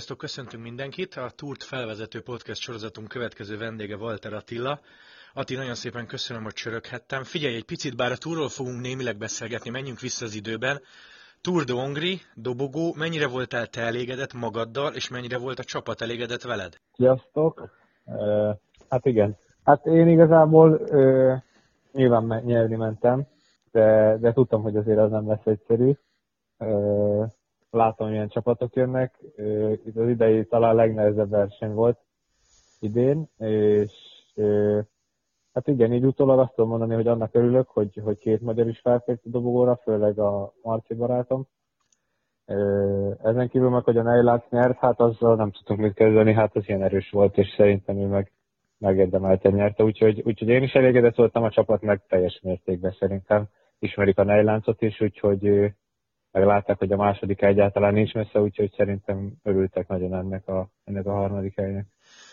Sziasztok, köszöntünk mindenkit! A Túrt felvezető podcast sorozatunk következő vendége Walter Attila. Ati, nagyon szépen köszönöm, hogy csöröghettem. Figyelj, egy picit bár a túról fogunk némileg beszélgetni, menjünk vissza az időben. Tour de Hongri, dobogó, mennyire voltál te elégedett magaddal, és mennyire volt a csapat elégedett veled? Sziasztok! Hát igen. Hát én igazából nyilván nyerni mentem, de, de tudtam, hogy azért az nem lesz egyszerű. Látom, milyen csapatok jönnek. Itt az idei talán a legnehezebb verseny volt idén, és hát igen, így utólag azt tudom mondani, hogy annak örülök, hogy, hogy két magyar is felfért a dobogóra, főleg a Marci barátom. Ezen kívül meg, hogy a Neilánc nyert, hát azzal nem tudtunk mit kezdeni, hát az ilyen erős volt, és szerintem ő meg megérdemelten nyerte, úgyhogy, úgyhogy én is elégedett voltam, a csapat meg teljes mértékben szerintem ismerik a Neiláncot is, úgyhogy meglátták, hogy a második egyáltalán nincs messze, úgyhogy szerintem örültek nagyon ennek a, ennek a harmadik helynek.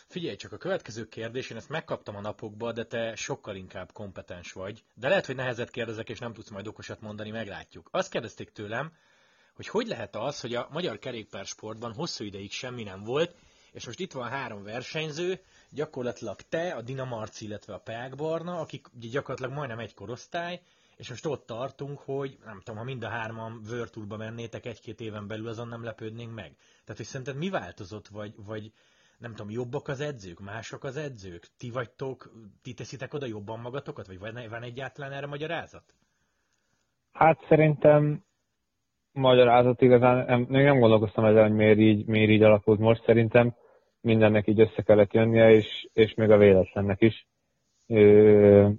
Figyelj csak, a következő kérdés, én ezt megkaptam a napokba, de te sokkal inkább kompetens vagy. De lehet, hogy nehezet kérdezek, és nem tudsz majd okosat mondani, meglátjuk. Azt kérdezték tőlem, hogy hogy lehet az, hogy a magyar kerékpársportban hosszú ideig semmi nem volt, és most itt van három versenyző, gyakorlatilag te, a Dinamarci, illetve a Peák Barna, akik gyakorlatilag majdnem egy korosztály, és most ott tartunk, hogy nem tudom, ha mind a hárman Virtualba mennétek egy-két éven belül, azon nem lepődnénk meg. Tehát, hogy szerinted mi változott, vagy, vagy nem tudom, jobbak az edzők, mások az edzők? Ti vagytok, ti teszitek oda jobban magatokat, vagy van, van egyáltalán erre magyarázat? Hát szerintem magyarázat igazán, nem, még nem gondolkoztam ezen, hogy miért így, miért így alakult most. Szerintem mindennek így össze kellett jönnie, és, és még a véletlennek is. Ö,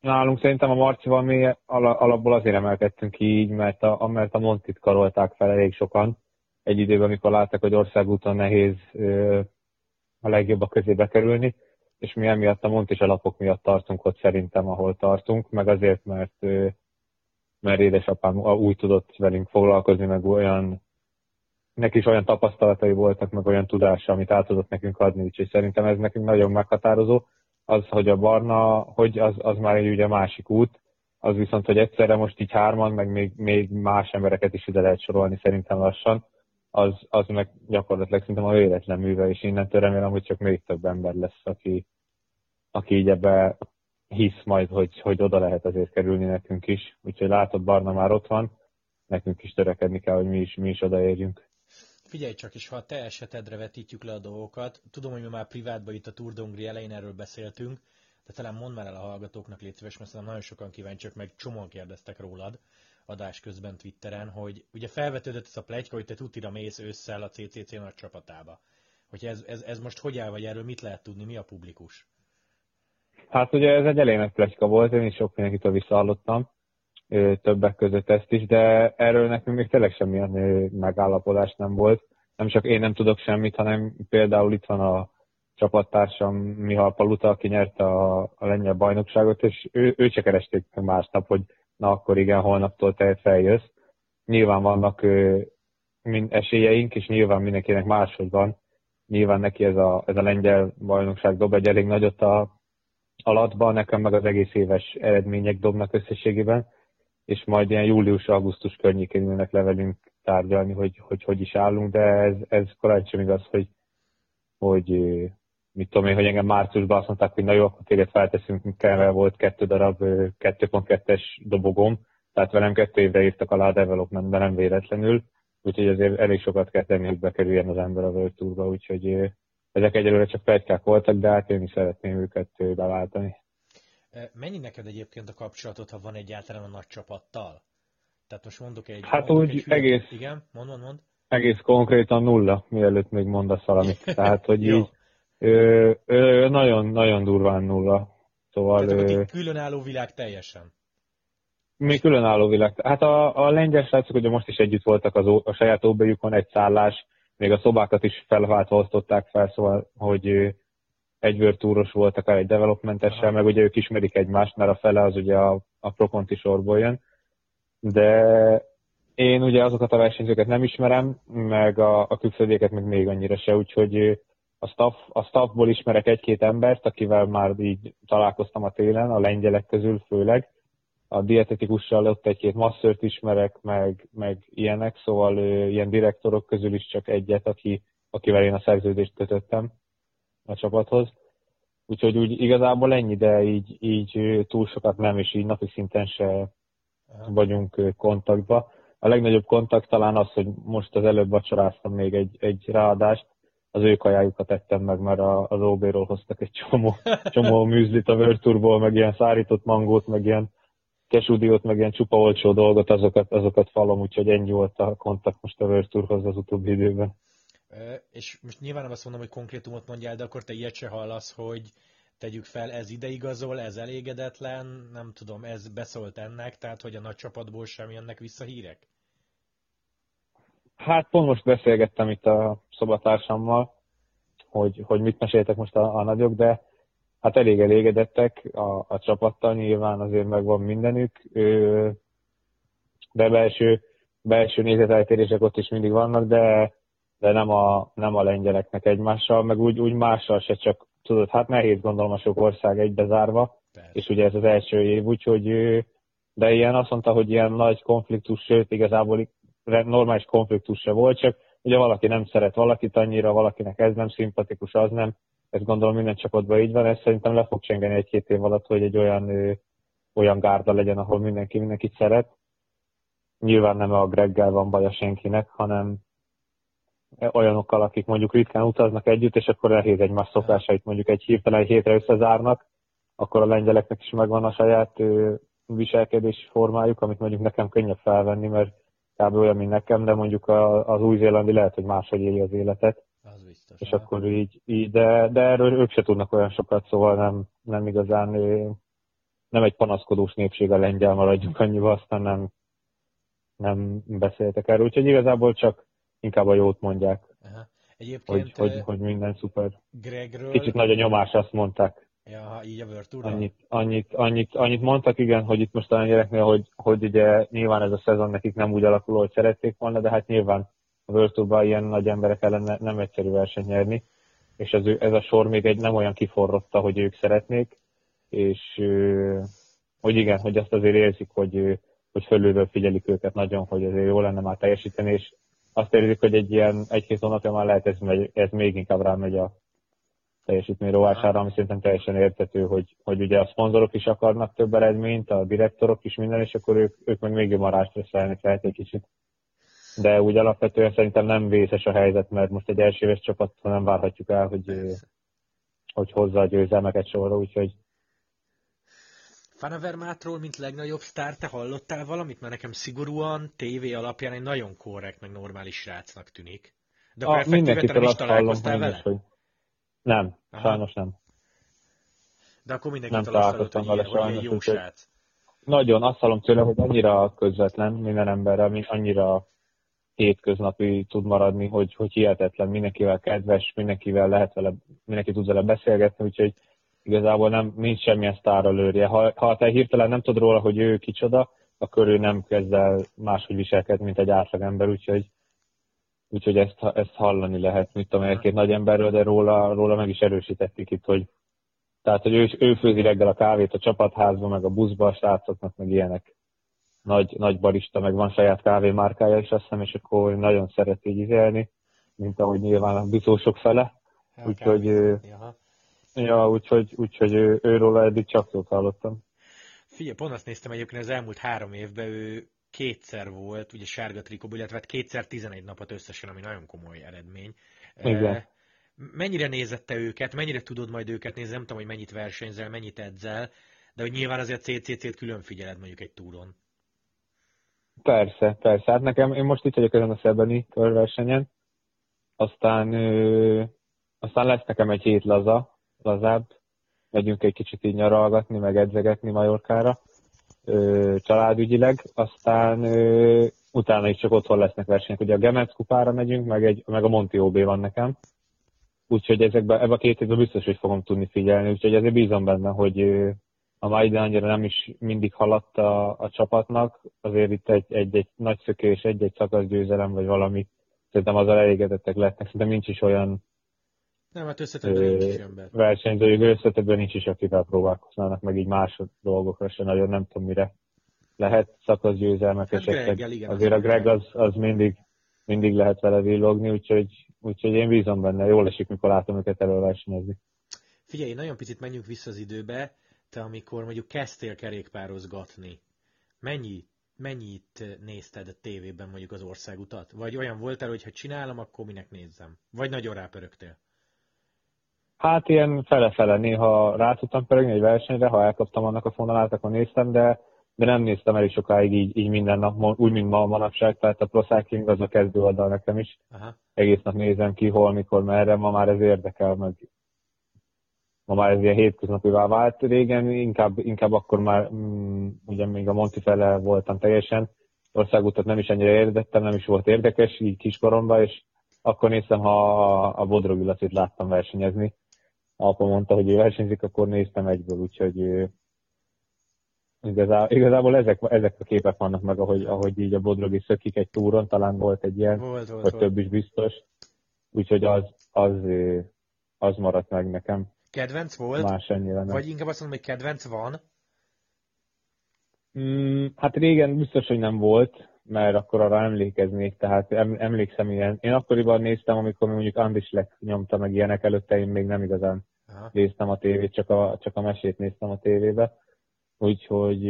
Nálunk szerintem a Marcival mi alapból azért emelkedtünk így, mert a, mert a Montit karolták fel elég sokan. Egy időben, amikor láttak, hogy országúton nehéz ö, a legjobbak közé bekerülni, és mi emiatt a Montis alapok miatt tartunk ott szerintem, ahol tartunk, meg azért, mert, ö, mert édesapám úgy tudott velünk foglalkozni, meg olyan neki is olyan tapasztalatai voltak, meg olyan tudása, amit át tudott nekünk adni, úgyhogy szerintem ez nekünk nagyon meghatározó az, hogy a barna, hogy az, az már egy ugye másik út, az viszont, hogy egyszerre most így hárman, meg még, még más embereket is ide lehet sorolni szerintem lassan, az, az meg gyakorlatilag szerintem a véletlen műve, és innentől remélem, hogy csak még több ember lesz, aki, aki így ebbe hisz majd, hogy, hogy oda lehet azért kerülni nekünk is. Úgyhogy látod, Barna már ott van, nekünk is törekedni kell, hogy mi is, mi is odaérjünk. Figyelj csak, és ha a te esetedre vetítjük le a dolgokat, tudom, hogy mi már privátban itt a Tour Dongri elején erről beszéltünk, de talán mondd már el a hallgatóknak, légy szíves, mert nagyon sokan kíváncsiak, meg csomóan kérdeztek rólad adás közben Twitteren, hogy ugye felvetődött ez a plegyka, hogy te tutira mész ősszel a CCC nagy csapatába. Hogy ez, ez, ez most hogy áll, vagy erről mit lehet tudni, mi a publikus? Hát ugye ez egy elég nagy plegyka volt, én is sok mindenkitől visszahallottam, többek között ezt is, de erről nekünk még tényleg semmilyen megállapodás nem volt. Nem csak én nem tudok semmit, hanem például itt van a csapattársam Mihal Paluta, aki nyerte a, a lengyel bajnokságot, és ő, ő se keresték meg másnap, hogy na akkor igen, holnaptól te feljössz. Nyilván vannak ö, mind esélyeink, és nyilván mindenkinek máshogy van. Nyilván neki ez a, ez a lengyel bajnokság dob egy elég nagyot a alatban, nekem meg az egész éves eredmények dobnak összességében és majd ilyen július-augusztus környékén ülnek le tárgyalni, hogy, hogy hogy is állunk, de ez, ez korán sem igaz, hogy, hogy mit tudom én, hogy engem márciusban azt mondták, hogy na jó, akkor téged felteszünk, kell, volt kettő darab 2.2-es dobogom, tehát velem kettő évre írtak alá a developmentben, nem véletlenül, úgyhogy azért elég sokat kell tenni, hogy bekerüljen az ember a World Tourba, úgyhogy ezek egyelőre csak plegykák voltak, de hát én is szeretném őket beváltani. Mennyi neked egyébként a kapcsolatod, ha van egyáltalán a nagy csapattal? Tehát most mondok egy... Hát mondok úgy egy egész... Igen, mond, mond, mond. Egész konkrétan nulla, mielőtt még mondasz valamit. Tehát, hogy így ö, ö, nagyon, nagyon durván nulla. Szóval... Tehát ö, különálló világ teljesen. Mi különálló világ. Hát a, a lengyel srácok ugye most is együtt voltak az, a saját óbejükon, egy szállás, még a szobákat is felváltva osztották fel, szóval, hogy egy vörtúros volt, akár egy developmentessel, meg ugye ők ismerik egymást, mert a fele az ugye a, a prokonti sorból jön. De én ugye azokat a versenyzőket nem ismerem, meg a, a külföldieket meg még annyira se, úgyhogy a, staff, a staffból ismerek egy-két embert, akivel már így találkoztam a télen, a lengyelek közül főleg, a dietetikussal ott egy-két masszört ismerek, meg, meg ilyenek, szóval ilyen direktorok közül is csak egyet, aki, akivel én a szerződést kötöttem a csapathoz. Úgyhogy úgy igazából ennyi, de így, így túl sokat nem, és így napi szinten se vagyunk kontaktba. A legnagyobb kontakt talán az, hogy most az előbb vacsoráztam még egy, egy ráadást, az ő kajájukat ettem meg, mert az OB-ról hoztak egy csomó, csomó műzlit a Virturból, meg ilyen szárított mangót, meg ilyen kesudiót, meg ilyen csupa olcsó dolgot, azokat, azokat falom, úgyhogy ennyi volt a kontakt most a Virturhoz az utóbbi időben. És most nyilván nem azt mondom, hogy konkrétumot mondjál, de akkor te ilyet se hallasz, hogy tegyük fel, ez ideigazol, ez elégedetlen, nem tudom, ez beszólt ennek, tehát hogy a nagy csapatból sem jönnek vissza hírek? Hát pont most beszélgettem itt a szobatársammal, hogy, hogy mit meséltek most a, a nagyok, de hát elég elégedettek a, a csapattal, nyilván azért megvan mindenük, de belső, belső nézeteltérések ott is mindig vannak, de, de nem, a, nem a lengyeleknek egymással, meg úgy, úgy mással se csak, tudod, hát nehéz gondolom a sok ország egybezárva, Persze. és ugye ez az első év, úgyhogy de ilyen azt mondta, hogy ilyen nagy konfliktus, sőt igazából normális konfliktus se volt, csak ugye valaki nem szeret valakit annyira, valakinek ez nem szimpatikus, az nem, ezt gondolom minden csapatban így van, ez szerintem le fog csengeni egy-két év alatt, hogy egy olyan, olyan gárda legyen, ahol mindenki mindenkit szeret. Nyilván nem a Greggel van baja senkinek, hanem olyanokkal, akik mondjuk ritkán utaznak együtt, és akkor nehéz egymás szokásait mondjuk egy hirtelen egy hétre összezárnak, akkor a lengyeleknek is megvan a saját viselkedési formájuk, amit mondjuk nekem könnyebb felvenni, mert kb. olyan, mint nekem, de mondjuk az új-zélandi lehet, hogy máshogy éli az életet. Az biztos. És akkor így, így de, de erről ők se tudnak olyan sokat, szóval nem, nem igazán, nem egy panaszkodós népség a lengyel, maradjunk annyiba, aztán nem, nem beszéltek erről. Úgyhogy igazából csak inkább a jót mondják. Aha. Egyébként, hogy, hogy, hogy minden szuper. Gregről... Kicsit nagy a nyomás, azt mondták. Ja, így a annyit, annyit, annyit, annyit, mondtak, igen, hogy itt most a gyereknél, hogy, hogy ugye nyilván ez a szezon nekik nem úgy alakul, hogy szerették volna, de hát nyilván a World ilyen nagy emberek ellen nem egyszerű versenyt nyerni, és ez, ez a sor még egy nem olyan kiforrotta, hogy ők szeretnék, és hogy igen, hogy azt azért érzik, hogy, hogy fölülről figyelik őket nagyon, hogy azért jó lenne már teljesíteni, és azt érzik, hogy egy ilyen egy-két hónapja már lehet, ez, megy, ez még inkább rámegy a teljesítmény rovására, ami szerintem teljesen értető, hogy, hogy ugye a szponzorok is akarnak több eredményt, a direktorok is minden, és akkor ők, ők meg még jobban rástresszelni lehet egy kicsit. De úgy alapvetően szerintem nem vészes a helyzet, mert most egy első éves csapattól nem várhatjuk el, hogy, hogy hozza a győzelmeket sorra, úgyhogy Fanavermátról, mint legnagyobb sztár, te hallottál valamit? Mert nekem szigorúan tévé alapján egy nagyon korrekt, meg normális srácnak tűnik. De effektíve te is találkoztál vele? Hogy nem, Aha. sajnos nem. De akkor mindenki nem találkoztam vele sajnos. Jó srác. Nagyon, azt hallom tőle, hogy annyira közvetlen minden emberrel, mint annyira hétköznapi tud maradni, hogy, hogy hihetetlen, mindenkivel kedves, mindenkivel lehet vele, mindenki tud vele beszélgetni, úgyhogy igazából nem, nincs semmilyen sztára lőrje. Ha, ha te hirtelen nem tudod róla, hogy ő kicsoda, akkor ő nem kezd el máshogy viselkedni, mint egy átlagember, úgyhogy úgyhogy ezt, ezt hallani lehet, mit tudom, egy-két nagy emberről, de róla, róla meg is erősítették itt, hogy tehát, hogy ő, ő főzi reggel a kávét a csapatházban, meg a buszba a srácoknak, meg ilyenek. Nagy, nagy barista, meg van saját kávémárkája is, azt hiszem, és akkor nagyon szeret így izelni, mint ahogy nyilván a bizósok fele. Úgyhogy, ja, úgyhogy, úgyhogy ő, őről eddig csak szót hallottam. Figyelj, pont azt néztem egyébként, az elmúlt három évben ő kétszer volt, ugye sárga trikóból, illetve hát kétszer 11 napot összesen, ami nagyon komoly eredmény. Igen. Mennyire nézette őket, mennyire tudod majd őket nézni, nem tudom, hogy mennyit versenyzel, mennyit edzel, de hogy nyilván azért a CCC-t külön figyeled mondjuk egy túron. Persze, persze. Hát nekem, én most itt vagyok ezen a Szebeni körversenyen, aztán, ö, aztán lesz nekem egy hét laza, lazább, megyünk egy kicsit így nyaralgatni, meg edzegetni Majorkára, családügyileg, aztán utána is csak otthon lesznek versenyek. Ugye a Gemec kupára megyünk, meg, egy, meg a Monti OB van nekem. Úgyhogy ezekben, ebben a két évben biztos, hogy fogom tudni figyelni, úgyhogy ezért bízom benne, hogy a mai ide annyira nem is mindig haladt a, a csapatnak, azért itt egy, egy, egy nagy szökés, egy-egy szakaszgyőzelem, vagy valami, szerintem az elégedettek lehetnek, szerintem nincs is olyan nem, hát összetetben nincs ember. Versenyzőjük összetetben nincs is, akivel próbálkoznának, meg így más dolgokra se nagyon nem tudom mire. lehet szakaszgyőzelmek Hát esetleg. Azért az a Greg Greg. az, az mindig, mindig lehet vele villogni, úgyhogy, úgyhogy én bízom benne. Jól esik, mikor látom őket előversenyezni. Figyelj, nagyon picit menjünk vissza az időbe, te amikor mondjuk kezdtél kerékpározgatni, mennyi, mennyit nézted a tévében mondjuk az országutat? Vagy olyan voltál, hogy ha csinálom, akkor minek nézzem? Vagy nagyon rápörögtél? Hát ilyen fele-fele, néha rá tudtam pörögni egy versenyre, ha elkaptam annak a fonalát, akkor néztem, de, de nem néztem elég sokáig így, így minden nap, úgy, mint ma manapság, tehát a Pro Cycling az a kezdő oldal nekem is. Aha. Egész nap nézem ki, hol, mikor, merre, ma már ez érdekel, meg ma már ez ilyen hétköznapivá vált. Régen inkább, inkább akkor már, mm, ugye még a Monti fele voltam teljesen, országutat nem is ennyire érdettem, nem is volt érdekes, így kiskoromban, és akkor néztem, ha a Bodrog láttam versenyezni. Apa mondta, hogy ő versenyzik, akkor néztem egyből, úgyhogy ő, igazából, igazából ezek, ezek a képek vannak meg, ahogy, ahogy így a Bodrogi szökik egy túron, talán volt egy ilyen, Volt, volt, vagy volt. több is biztos. Úgyhogy az, az, az maradt meg nekem. Kedvenc volt? Más ennyire nem. Vagy inkább azt mondom, hogy kedvenc van? Mm, hát régen biztos, hogy nem volt, mert akkor arra emlékeznék, tehát em, emlékszem ilyen. Én akkoriban néztem, amikor mondjuk Andislek nyomta meg ilyenek előtte, én még nem igazán Aha. néztem a tévét, csak a, csak a mesét néztem a tévébe. Úgyhogy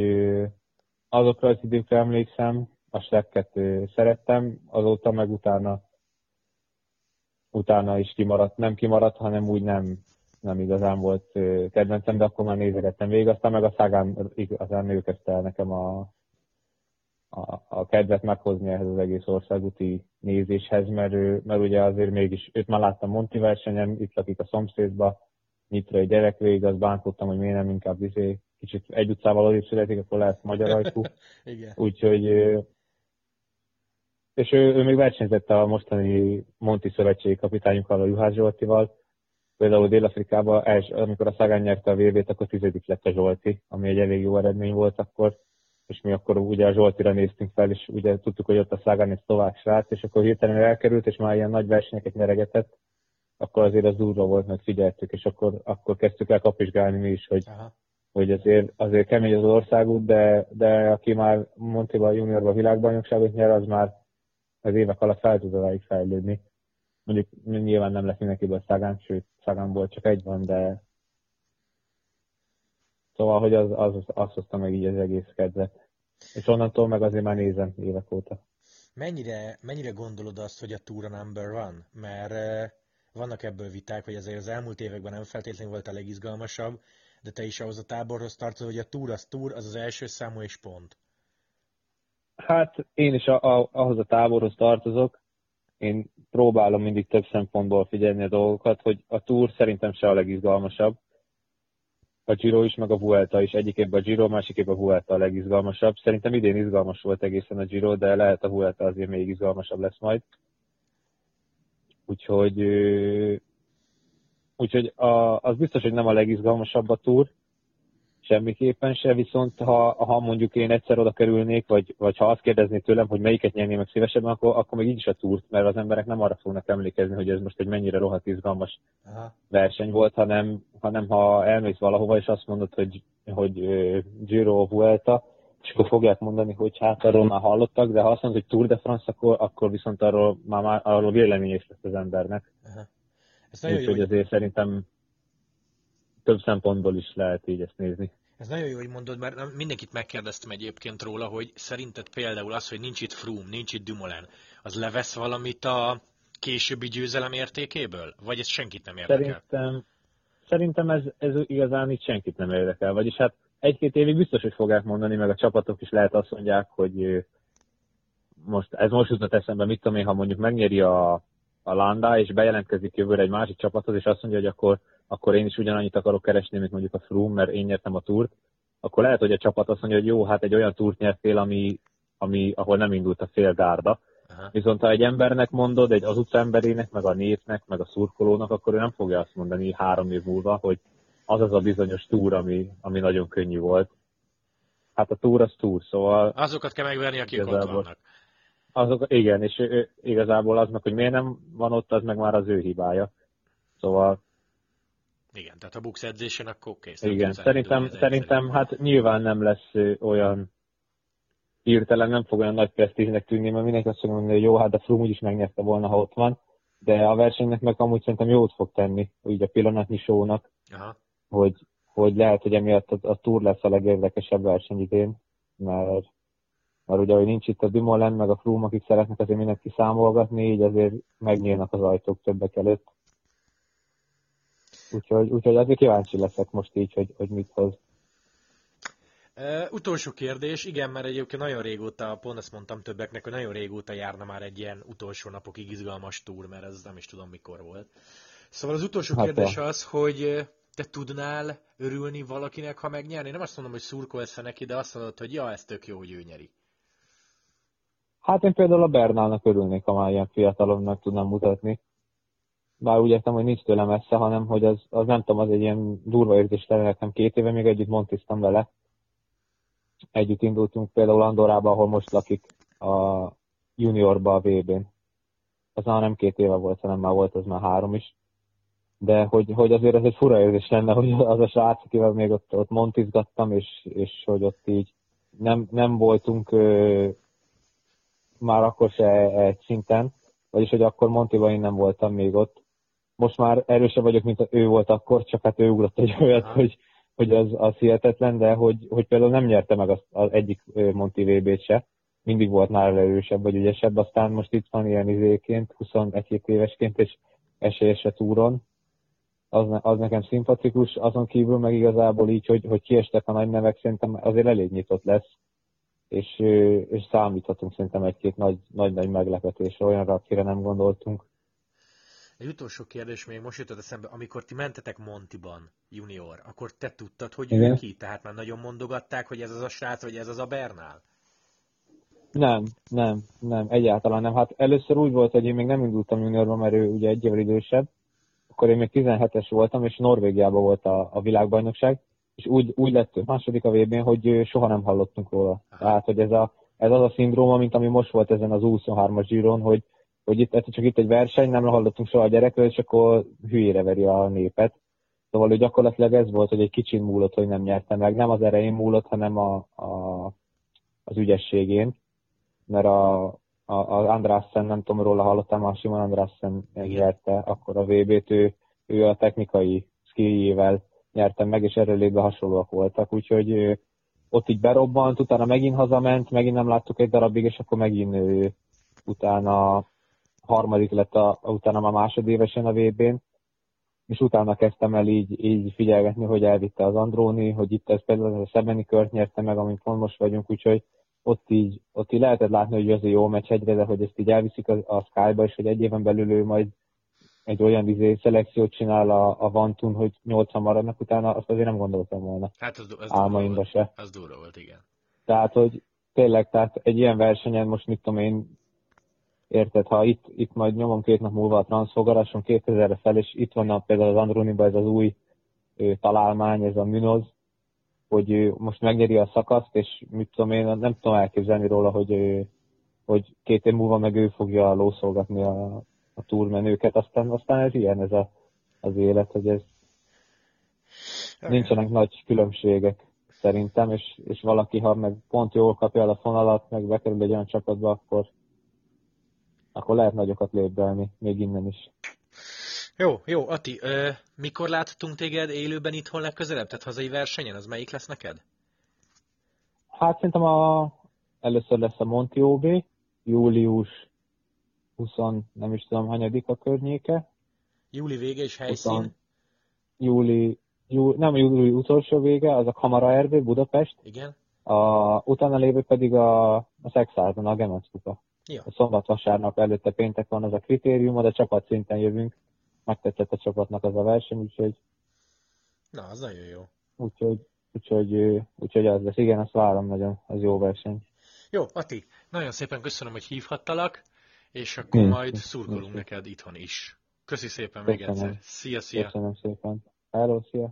azokra az időkre emlékszem, a ö, szerettem, azóta meg utána utána is kimaradt, nem kimaradt, hanem úgy nem, nem igazán volt kedvencem, de akkor már nézegettem végig, aztán meg a szágán igazán ő kezdte el nekem a, a, kedvet meghozni ehhez az egész országúti nézéshez, mert, ő, mert ugye azért mégis, őt már láttam Monti versenyen, itt lakik a szomszédba, nyitra egy gyerek végig, azt bántottam, hogy miért nem inkább izé, kicsit egy utcával odébb születik, akkor lehet magyar ajkú. Úgyhogy és ő, ő még versenyzett a mostani Monti szövetségi kapitányunkkal, a Juhász Zsoltival. Például Dél-Afrikában, els, amikor a Szagán nyerte a VB-t, akkor tizedik lett a Zsolti, ami egy elég jó eredmény volt akkor. És mi akkor ugye a Zsoltira néztünk fel, és ugye tudtuk, hogy ott a Szagán egy szlovák srác, és akkor hirtelen elkerült, és már ilyen nagy versenyeket nyeregetett, akkor azért az durva volt, meg figyeltük, és akkor, akkor kezdtük el kapizsgálni mi is, hogy Aha. hogy azért, azért kemény az országút, de, de aki már Montival juniorban világbajnokságot nyer, az már az évek alatt fel tud odáig fejlődni. Mondjuk nyilván nem lesz mindenkiből Szagán, sőt Szagánból csak egy van, de szóval, hogy az, az, az hozta meg így az egész kedvet. És onnantól meg azért már nézem évek óta. Mennyire, mennyire gondolod azt, hogy a Tour a number one? Mert eh, vannak ebből viták, hogy azért az elmúlt években nem feltétlenül volt a legizgalmasabb, de te is ahhoz a táborhoz tartozol, hogy a Tour az Tour, az az első számú és pont. Hát én is a, a, ahhoz a táborhoz tartozok. Én próbálom mindig több szempontból figyelni a dolgokat, hogy a Tour szerintem se a legizgalmasabb. A Giro is, meg a Vuelta is. Egyik a Giro, másik a Vuelta a legizgalmasabb. Szerintem idén izgalmas volt egészen a Giro, de lehet a Vuelta azért még izgalmasabb lesz majd. Úgyhogy, úgyhogy a, az biztos, hogy nem a legizgalmasabb a Tour, semmiképpen se, viszont ha, ha mondjuk én egyszer oda kerülnék, vagy, vagy ha azt kérdeznék tőlem, hogy melyiket nyerném meg szívesebben, akkor, akkor még így is a túrt, mert az emberek nem arra fognak emlékezni, hogy ez most egy mennyire rohadt izgalmas Aha. verseny volt, hanem, hanem ha elmész valahova, és azt mondod, hogy, hogy uh, Giro Vuelta, és akkor fogják mondani, hogy hát arról már hallottak, de ha azt mondod, hogy Tour de France, akkor, akkor viszont arról, már, már arról véleményes lesz az embernek. Aha. Ez nagyon, jó, Úgyhogy hogy, azért szerintem több szempontból is lehet így ezt nézni. ez nagyon jó, hogy mondod, mert mindenkit megkérdeztem egyébként róla, hogy szerinted például az, hogy nincs itt Froome, nincs itt Dumoulin, az levesz valamit a későbbi győzelem értékéből? Vagy ez senkit nem érdekel? Szerintem, szerintem ez, ez igazán így senkit nem érdekel. Vagyis hát egy-két évig biztos, hogy fogják mondani, meg a csapatok is lehet azt mondják, hogy most, ez most jutott eszembe, mit tudom én, ha mondjuk megnyeri a, a Landa, és bejelentkezik jövőre egy másik csapathoz, és azt mondja, hogy akkor, akkor én is ugyanannyit akarok keresni, mint mondjuk a Froome, mert én nyertem a túrt, akkor lehet, hogy a csapat azt mondja, hogy jó, hát egy olyan túrt nyertél, ami, ami, ahol nem indult a fél gárda. Aha. Viszont ha egy embernek mondod, egy az emberének, meg a népnek, meg a szurkolónak, akkor ő nem fogja azt mondani három év múlva, hogy az az a bizonyos túr, ami, ami nagyon könnyű volt. Hát a túr az túr, szóval Azokat kell megverni, akik ott vannak. azok, igen, és ő, ő, igazából az meg, hogy miért nem van ott, az meg már az ő hibája. Szóval Igen, tehát a Bux edzésen akkor kész. igen, szerintem, szerintem hát nyilván nem lesz olyan hirtelen nem fog olyan nagy presztízsnek tűnni, mert mindenki azt mondani, hogy jó, hát a Froome úgyis megnyerte volna, ha ott van, de a versenynek meg amúgy szerintem jót fog tenni, úgy a pillanatnyi sónak, Aha. hogy, hogy lehet, hogy emiatt a, a Tour lesz a legérdekesebb verseny idén, mert, mert ugye, hogy nincs itt a Dumoulin, meg a Froome, akik szeretnek azért mindent kiszámolgatni, így azért megnyílnak az ajtók többek előtt. Úgyhogy, úgyhogy azért kíváncsi leszek most így, hogy, hogy mit hoz. Uh, utolsó kérdés, igen, mert egyébként nagyon régóta, pont ezt mondtam többeknek, hogy nagyon régóta járna már egy ilyen utolsó napokig izgalmas túr, mert ez nem is tudom mikor volt. Szóval az utolsó hát kérdés az, hogy te tudnál örülni valakinek, ha megnyerni? Nem azt mondom, hogy szurkolsz neki, de azt mondod, hogy ja, ez tök jó, hogy ő nyeri. Hát én például a Bernálnak örülnék, ha már ilyen fiatalomnak tudnám mutatni. Bár úgy értem, hogy nincs tőle messze, hanem hogy az, az nem tudom, az egy ilyen durva érzés nekem két éve még együtt montiztam vele, együtt indultunk például Andorába, ahol most lakik a juniorba a VB-n. Az már nem két éve volt, hanem már volt, az már három is. De hogy, hogy azért ez egy fura érzés lenne, hogy az a srác, akivel még ott, ott montizgattam, és, és hogy ott így nem, nem voltunk ö, már akkor se egy szinten, vagyis hogy akkor Montiba én nem voltam még ott. Most már erősebb vagyok, mint ő volt akkor, csak hát ő ugrott egy olyat, Aha. hogy hogy az, az hihetetlen, de hogy, hogy például nem nyerte meg az, az egyik Monti VB-t se, mindig volt nála erősebb vagy ügyesebb, aztán most itt van ilyen izéként, 21 évesként, és esélyes a túron, az, az nekem szimpatikus, azon kívül meg igazából így, hogy, hogy kiestek a nagy nevek, szerintem azért elég nyitott lesz, és, és számíthatunk szerintem egy-két nagy-nagy meglepetésre, olyanra, akire nem gondoltunk. Egy utolsó kérdés még most jutott eszembe, amikor ti mentetek Montiban, junior, akkor te tudtad, hogy Igen. ő ki? Tehát már nagyon mondogatták, hogy ez az a srác, vagy ez az a Bernál? Nem, nem, nem, egyáltalán nem. Hát először úgy volt, hogy én még nem indultam juniorba, mert ő ugye egy évvel idősebb, akkor én még 17-es voltam, és Norvégiában volt a, a világbajnokság, és úgy, úgy lett második a vb hogy soha nem hallottunk róla. Aha. Tehát, hogy ez, a, ez az a szindróma, mint ami most volt ezen az 23-as zsíron, hogy hogy itt, csak itt egy verseny, nem hallottunk soha a gyerekről, és akkor hülyére veri a népet. Szóval hogy gyakorlatilag ez volt, hogy egy kicsin múlott, hogy nem nyerte meg. Nem az erején múlott, hanem a, a, az ügyességén. Mert a, a, a Andrássen, nem tudom róla hallottam, a Simon Andrássen nyerte akkor a VB-t, ő, ő a technikai skilljével nyerte meg, és erőlétben hasonlóak voltak, úgyhogy ő, ott így berobbant, utána megint hazament, megint nem láttuk egy darabig, és akkor megint ő, utána harmadik lett a, utána már másodévesen a VB-n, és utána kezdtem el így, így figyelgetni, hogy elvitte az Andróni, hogy itt ez például a Szebeni kört nyerte meg, amit pont most vagyunk, úgyhogy ott így, ott így lehetett látni, hogy az egy jó meccs egyre, de hogy ezt így elviszik a, a Sky-ba, és hogy egy éven belül ő majd egy olyan izé, szelekciót csinál a, a Vantun, hogy nyolcan maradnak utána, azt azért nem gondoltam volna. Hát az, az álmaimba se. Az durva volt, igen. Tehát, hogy tényleg, tehát egy ilyen versenyen most mit tudom én, Érted, ha itt, itt majd nyomom két nap múlva a transfogaráson 2000-re fel, és itt van például az Androniba ez az új ő, találmány, ez a Minoz, hogy ő most megnyeri a szakaszt, és mit tudom én, nem tudom elképzelni róla, hogy, ő, hogy két év múlva meg ő fogja lószolgatni a, a túrmenőket, aztán, aztán ez ilyen ez a, az élet, hogy ez nincsenek nagy különbségek szerintem, és, és valaki, ha meg pont jól kapja el a fonalat, meg bekerül egy olyan csapatba, akkor, akkor lehet nagyokat lépdelni, még innen is. Jó, jó, Ati, ö, mikor láthatunk téged élőben itthon legközelebb? Tehát hazai versenyen, az melyik lesz neked? Hát szerintem a, először lesz a Monti OB, július 20, nem is tudom, hanyadik a környéke. Júli vége és helyszín? 20, júli, jú, nem júli utolsó vége, az a Kamara RB, Budapest. Igen. A, utána lévő pedig a, a Szexárdon, a Gemenc kupa. Ja. A szombat, vasárnap, előtte péntek van az a kritérium, de csapat szinten jövünk. Megtetszett a csapatnak az a verseny, úgyhogy... Na, az nagyon jó. Úgyhogy, úgyhogy, úgyhogy az lesz. Igen, azt várom nagyon, az jó verseny. Jó, Ati, nagyon szépen köszönöm, hogy hívhattalak, és akkor nincs, majd szurkolunk nincs. neked itthon is. Köszi szépen még köszönöm. egyszer. Szia, szia. Köszönöm szépen. Hello, szia.